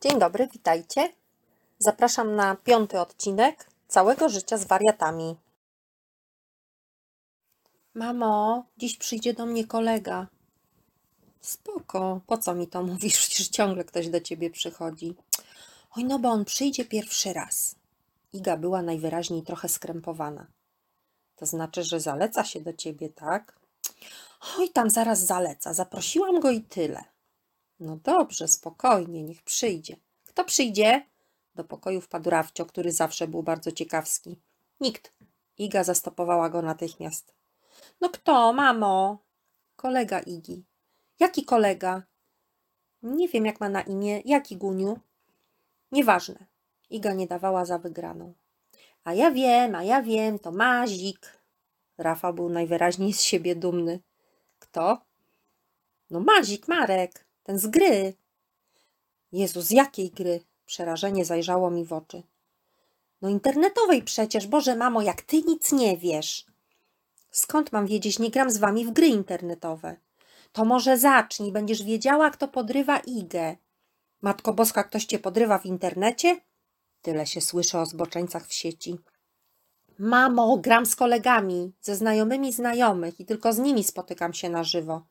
Dzień dobry, witajcie. Zapraszam na piąty odcinek całego życia z wariatami. Mamo, dziś przyjdzie do mnie kolega. Spoko, po co mi to mówisz? Przecież ciągle ktoś do ciebie przychodzi. Oj, no bo on przyjdzie pierwszy raz. Iga była najwyraźniej trochę skrępowana. To znaczy, że zaleca się do ciebie, tak? Oj, tam zaraz zaleca. Zaprosiłam go i tyle. No dobrze, spokojnie, niech przyjdzie. Kto przyjdzie? Do pokoju wpadł Rafcio, który zawsze był bardzo ciekawski. Nikt. Iga zastopowała go natychmiast. No kto, mamo? Kolega Igi. Jaki kolega? Nie wiem, jak ma na imię. Jaki Guniu? Nieważne. Iga nie dawała za wygraną. A ja wiem, a ja wiem, to Mazik. Rafał był najwyraźniej z siebie dumny. Kto? No Mazik, Marek, ten z gry. Jezu, z jakiej gry? Przerażenie zajrzało mi w oczy. No internetowej przecież, Boże mamo, jak ty nic nie wiesz. Skąd mam wiedzieć, nie gram z wami w gry internetowe. To może zacznij, będziesz wiedziała, kto podrywa Igę. Matko Boska, ktoś cię podrywa w internecie? Tyle się słyszy o zboczeńcach w sieci. Mamo, gram z kolegami, ze znajomymi znajomych i tylko z nimi spotykam się na żywo.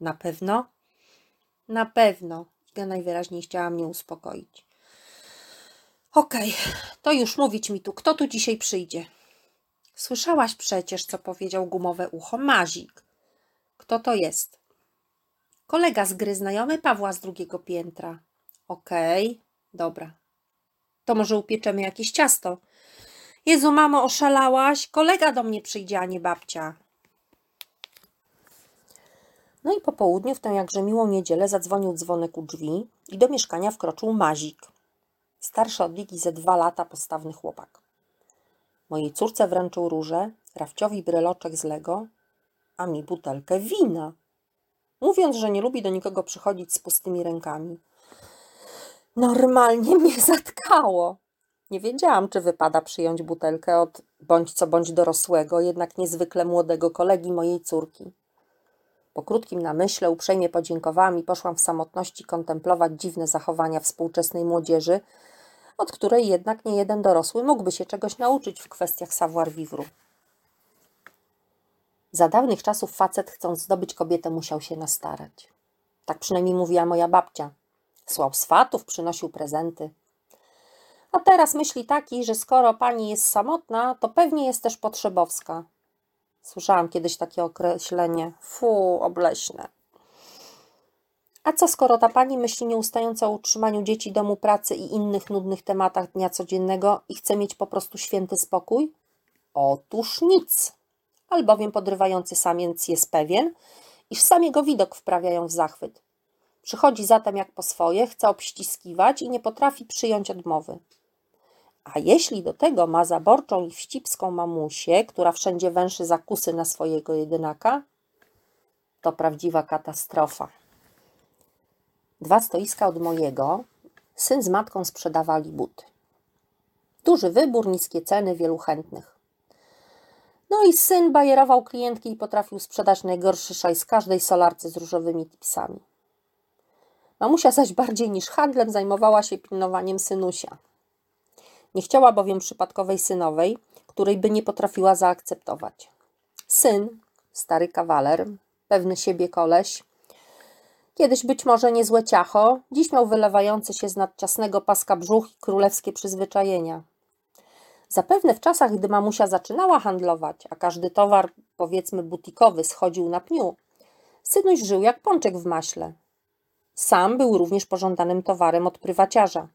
Na pewno? Na pewno. Iga najwyraźniej chciała mnie uspokoić. Okej, to już mówić mi tu, kto tu dzisiaj przyjdzie. Słyszałaś przecież, co powiedział gumowe ucho Mazik. Kto to jest? Kolega z gry znajomy Pawła z drugiego piętra. Okej, dobra. To może upieczemy jakieś ciasto. Jezu, mamo, oszalałaś? Kolega do mnie przyjdzie, a nie babcia. No i po południu, w tę jakże miłą niedzielę, zadzwonił dzwonek u drzwi i do mieszkania wkroczył Mazik. Starszy od Ligi ze dwa lata postawny chłopak. Mojej córce wręczył różę, Rafciowi bryloczek z Lego, a mi butelkę wina. Mówiąc, że nie lubi do nikogo przychodzić z pustymi rękami. Normalnie mnie zatkało. Nie wiedziałam, czy wypada przyjąć butelkę od bądź co bądź dorosłego, jednak niezwykle młodego kolegi mojej córki. Po krótkim namyśle uprzejmie podziękowałam i poszłam w samotności kontemplować dziwne zachowania współczesnej młodzieży, od której jednak nie jeden dorosły mógłby się czegoś nauczyć w kwestiach savoir-vivre. Za dawnych czasów facet, chcąc zdobyć kobietę, musiał się nastarać. Tak przynajmniej mówiła moja babcia. Słał swatów, przynosił prezenty. A teraz myśli taki, że skoro pani jest samotna, to pewnie jest też potrzebowska. Słyszałam kiedyś takie określenie. Fu, obleśne. A co skoro ta pani myśli nieustająco o utrzymaniu dzieci, domu, pracy i innych nudnych tematach dnia codziennego i chce mieć po prostu święty spokój? Otóż nic. Albowiem podrywający samiec jest pewien, iż sam jego widok wprawiają w zachwyt. Przychodzi zatem jak po swoje, chce obściskiwać i nie potrafi przyjąć odmowy. A jeśli do tego ma zaborczą i wścibską mamusię, która wszędzie węszy zakusy na swojego jedynaka, to prawdziwa katastrofa. Dwa stoiska od mojego, syn z matką sprzedawali buty. Duży wybór, niskie ceny, wielu chętnych. No i syn bajerował klientki i potrafił sprzedać najgorszy szaj z każdej solarce z różowymi tipsami. Mamusia zaś bardziej niż handlem zajmowała się pilnowaniem synusia. Nie chciała bowiem przypadkowej synowej, której by nie potrafiła zaakceptować. Syn, stary kawaler, pewny siebie koleś, kiedyś być może niezłe ciacho, dziś miał wylewający się z nadciasnego paska brzuch i królewskie przyzwyczajenia. Zapewne w czasach, gdy mamusia zaczynała handlować, a każdy towar, powiedzmy butikowy, schodził na pniu, synuś żył jak pączek w maśle. Sam był również pożądanym towarem od prywaciarza.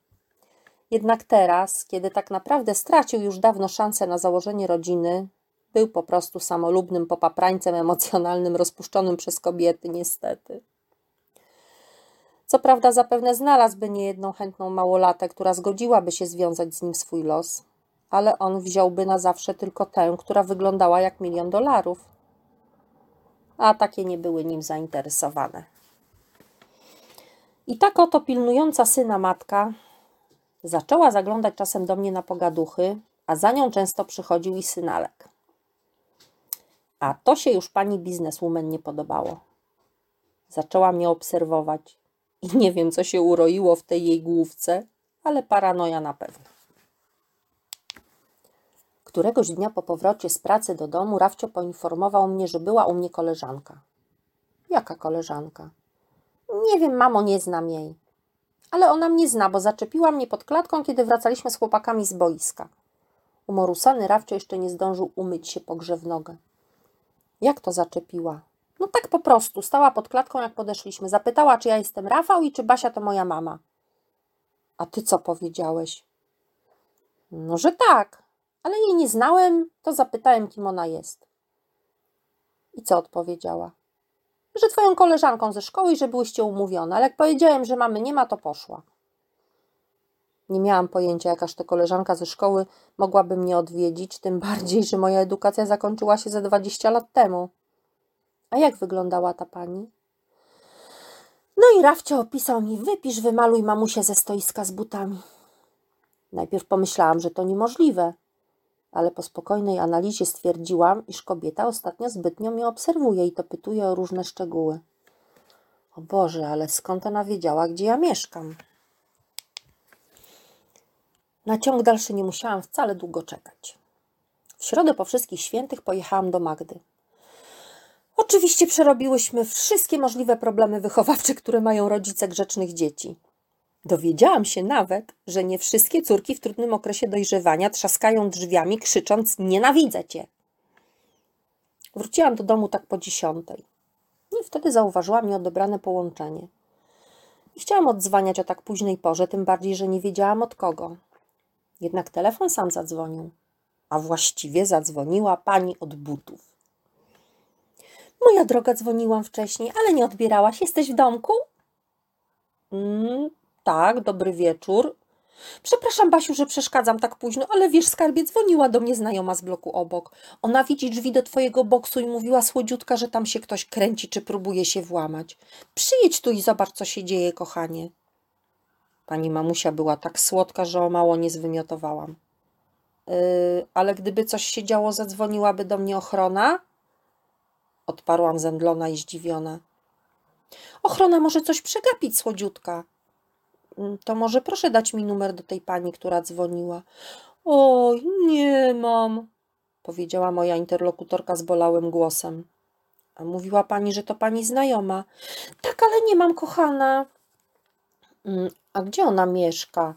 Jednak teraz, kiedy tak naprawdę stracił już dawno szansę na założenie rodziny, był po prostu samolubnym popaprańcem emocjonalnym rozpuszczonym przez kobiety, niestety. Co prawda, zapewne znalazłby niejedną chętną małolatę, która zgodziłaby się związać z nim swój los, ale on wziąłby na zawsze tylko tę, która wyglądała jak milion dolarów. A takie nie były nim zainteresowane. I tak oto pilnująca syna matka zaczęła zaglądać czasem do mnie na pogaduchy, a za nią często przychodził i synalek. A to się już pani bizneswoman nie podobało. Zaczęła mnie obserwować I nie wiem, co się uroiło w tej jej główce, ale paranoja na pewno. Któregoś dnia po powrocie z pracy do domu Rafcio poinformował mnie, że była u mnie koleżanka. Jaka koleżanka? Nie wiem, mamo, nie znam jej. Ale ona mnie zna, bo zaczepiła mnie pod klatką, kiedy wracaliśmy z chłopakami z boiska. Umorusany Rafcio jeszcze nie zdążył umyć się pogrze w nogę. Jak to zaczepiła? No tak po prostu. Stała pod klatką, jak podeszliśmy. Zapytała, czy ja jestem Rafał i czy Basia to moja mama. A ty co powiedziałeś? No, że tak. Ale jej nie znałem, to zapytałem, kim ona jest. I co odpowiedziała? Że twoją koleżanką ze szkoły i że byłyście umówione, ale jak powiedziałem, że mamy nie ma, to poszła. Nie miałam pojęcia, jakaż to koleżanka ze szkoły mogłaby mnie odwiedzić, tym bardziej, że moja edukacja zakończyła się ze 20 lat temu. A jak wyglądała ta pani? No i Rafcio opisał mi, wypisz, wymaluj mamusię ze stoiska z butami. Najpierw pomyślałam, że to niemożliwe, ale po spokojnej analizie stwierdziłam, iż kobieta ostatnio zbytnio mnie obserwuje i to pytuje o różne szczegóły. O Boże, ale skąd ona wiedziała, gdzie ja mieszkam? Na ciąg dalszy nie musiałam wcale długo czekać. W środę po wszystkich świętych pojechałam do Magdy. Oczywiście przerobiłyśmy wszystkie możliwe problemy wychowawcze, które mają rodzice grzecznych dzieci. Dowiedziałam się nawet, że nie wszystkie córki w trudnym okresie dojrzewania trzaskają drzwiami, krzycząc: Nienawidzę cię. Wróciłam do domu tak po dziesiątej. No i wtedy zauważyłam nieodebrane połączenie. I chciałam odzwaniać o tak późnej porze, tym bardziej, że nie wiedziałam od kogo. Jednak telefon sam zadzwonił, a właściwie zadzwoniła pani od butów. Moja droga, dzwoniłam wcześniej, ale nie odbierałaś. Jesteś w domku? Mm, tak, dobry wieczór. Przepraszam, Basiu, że przeszkadzam tak późno, ale wiesz, skarbie, dzwoniła do mnie znajoma z bloku obok. Ona widzi drzwi do twojego boksu i mówiła słodziutka, że tam się ktoś kręci, czy próbuje się włamać. Przyjedź tu i zobacz, co się dzieje, kochanie. Pani mamusia była tak słodka, że o mało nie zwymiotowałam. Yy, ale gdyby coś się działo, zadzwoniłaby do mnie ochrona? Odparłam zemdlona i zdziwiona. Ochrona może coś przegapić, słodziutka. Mm, to może proszę dać mi numer do tej pani, która dzwoniła. Oj, nie mam, powiedziała moja interlokutorka zbolałym głosem. A mówiła pani, że to pani znajoma. Tak, ale nie mam, kochana. Mm, a gdzie ona mieszka?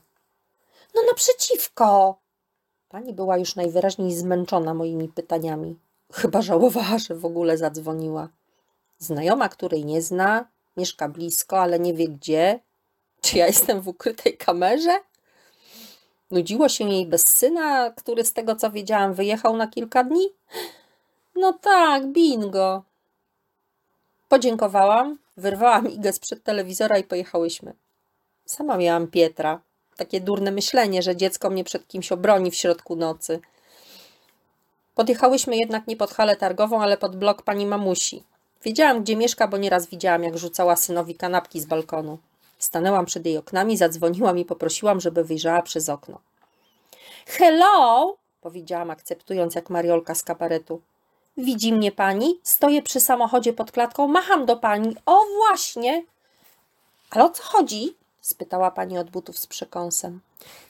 No naprzeciwko. Pani była już najwyraźniej zmęczona moimi pytaniami. Chyba żałowała, że w ogóle zadzwoniła. Znajoma, której nie zna, mieszka blisko, ale nie wie gdzie. Czy ja jestem w ukrytej kamerze? Nudziło się jej bez syna, który z tego co wiedziałam wyjechał na kilka dni? No tak, bingo. Podziękowałam, wyrwałam Igę sprzed telewizora i pojechałyśmy. Sama miałam Pietra. Takie durne myślenie, że dziecko mnie przed kimś obroni w środku nocy. Podjechałyśmy jednak nie pod halę targową, ale pod blok pani mamusi. Wiedziałam, gdzie mieszka, bo nieraz widziałam, jak rzucała synowi kanapki z balkonu. Stanęłam przed jej oknami, zadzwoniłam i poprosiłam, żeby wyjrzała przez okno. Hello! powiedziałam, akceptując jak Mariolka z kabaretu. Widzi mnie pani? Stoję przy samochodzie pod klatką, macham do pani. O, właśnie! Ale o co chodzi? spytała pani od butów z przekąsem.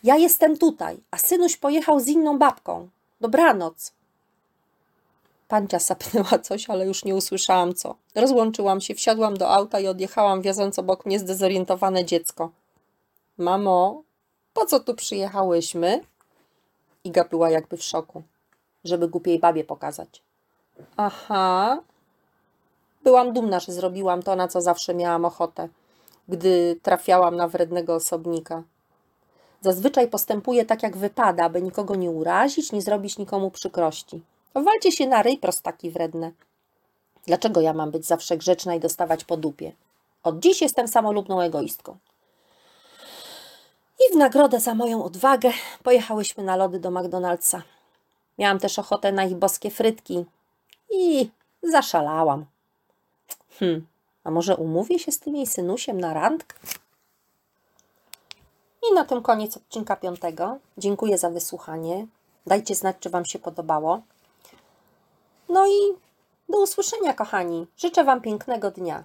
Ja jestem tutaj, a synuś pojechał z inną babką. Dobranoc. Pancia sapnęła coś, ale już nie usłyszałam co. Rozłączyłam się, wsiadłam do auta i odjechałam, wioząc obok mnie zdezorientowane dziecko. Mamo, po co tu przyjechałyśmy? Iga była jakby w szoku, żeby głupiej babie pokazać. Aha. Byłam dumna, że zrobiłam to, na co zawsze miałam ochotę, gdy trafiałam na wrednego osobnika. Zazwyczaj postępuję tak, jak wypada, by nikogo nie urazić, nie zrobić nikomu przykrości. Walcie się na ryj, prostaki wredne. Dlaczego ja mam być zawsze grzeczna i dostawać po dupie? Od dziś jestem samolubną egoistką. I w nagrodę za moją odwagę pojechałyśmy na lody do McDonald'sa. Miałam też ochotę na ich boskie frytki i zaszalałam. Hm, a może umówię się z tym jej synusiem na randkę? I na tym koniec odcinka piątego. Dziękuję za wysłuchanie. Dajcie znać, czy Wam się podobało. No i do usłyszenia, kochani. Życzę Wam pięknego dnia.